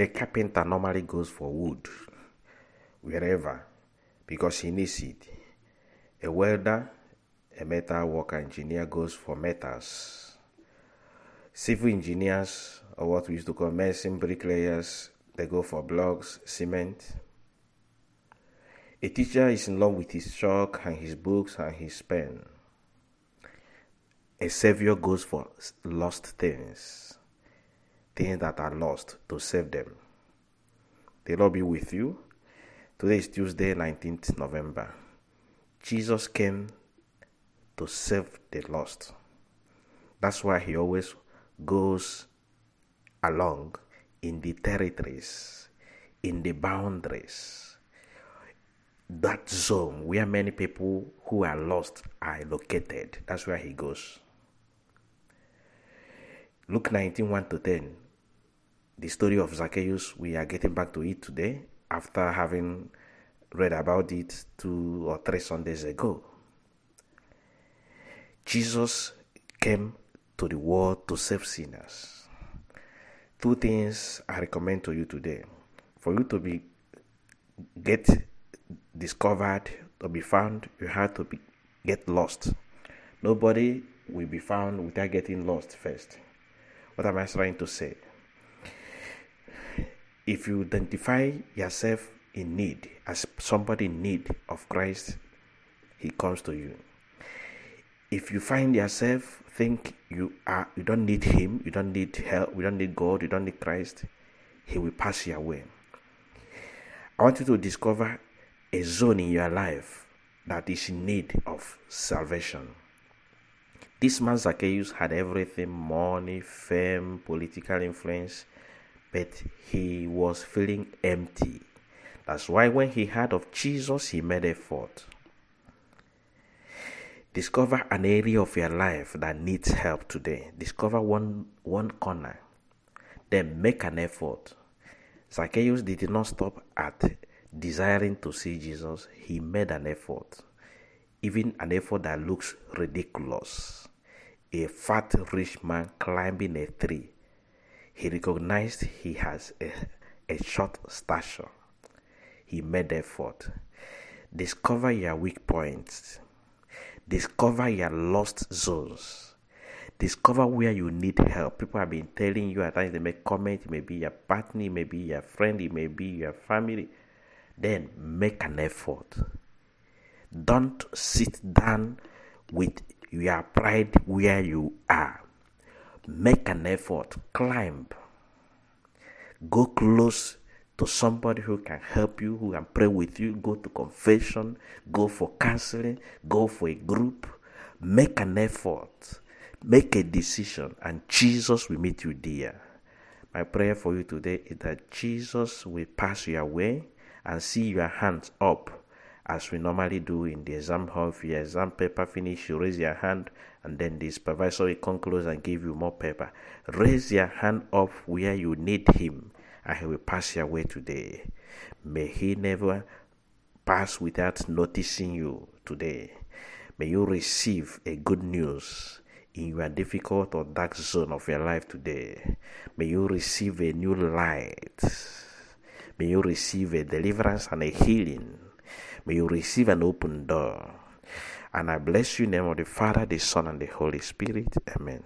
a carpenter normally goes for wood wherever because he needs it. A welder, a metal worker engineer goes for metals. Civil engineers, or what we used to call mason bricklayers, they go for blocks, cement. A teacher is in love with his chalk and his books and his pen. A savior goes for lost things, things that are lost, to save them. The Lord be with you. Today is Tuesday, 19th November. Jesus came to save the lost. That's why he always goes along in the territories, in the boundaries, that zone where many people who are lost are located. That's where he goes. Luke 19 1 to 10. The story of Zacchaeus, we are getting back to it today after having read about it two or three Sundays ago. Jesus came to the world to save sinners. Two things I recommend to you today. For you to be get discovered, to be found, you have to be get lost. Nobody will be found without getting lost first. What am I trying to say? If you identify yourself in need as somebody in need of Christ, He comes to you. If you find yourself think you are you don't need Him, you don't need help, you don't need God, you don't need Christ, He will pass your way. I want you to discover a zone in your life that is in need of salvation. This man Zacchaeus had everything money, fame, political influence but he was feeling empty. That's why when he heard of Jesus, he made effort. Discover an area of your life that needs help today. Discover one, one corner. Then make an effort. Zacchaeus did not stop at desiring to see Jesus. He made an effort. Even an effort that looks ridiculous. A fat rich man climbing a tree he recognized he has a, a short stature. He made effort. Discover your weak points. Discover your lost zones. Discover where you need help. People have been telling you at times they make comment, it may be your partner, it may be your friend, it may be your family. Then make an effort. Don't sit down with your pride where you are make an effort, climb, go close to somebody who can help you, who can pray with you, go to confession, go for counseling, go for a group, make an effort, make a decision, and Jesus will meet you there. My prayer for you today is that Jesus will pass your way and see your hands up as we normally do in the exam hall. If your exam paper finish, you raise your hand, and then the supervisor will come close and give you more paper. Raise your hand up where you need him, and he will pass your way today. May he never pass without noticing you today. May you receive a good news in your difficult or dark zone of your life today. May you receive a new light. May you receive a deliverance and a healing May you receive an open door. And I bless you in the name of the Father, the Son, and the Holy Spirit. Amen.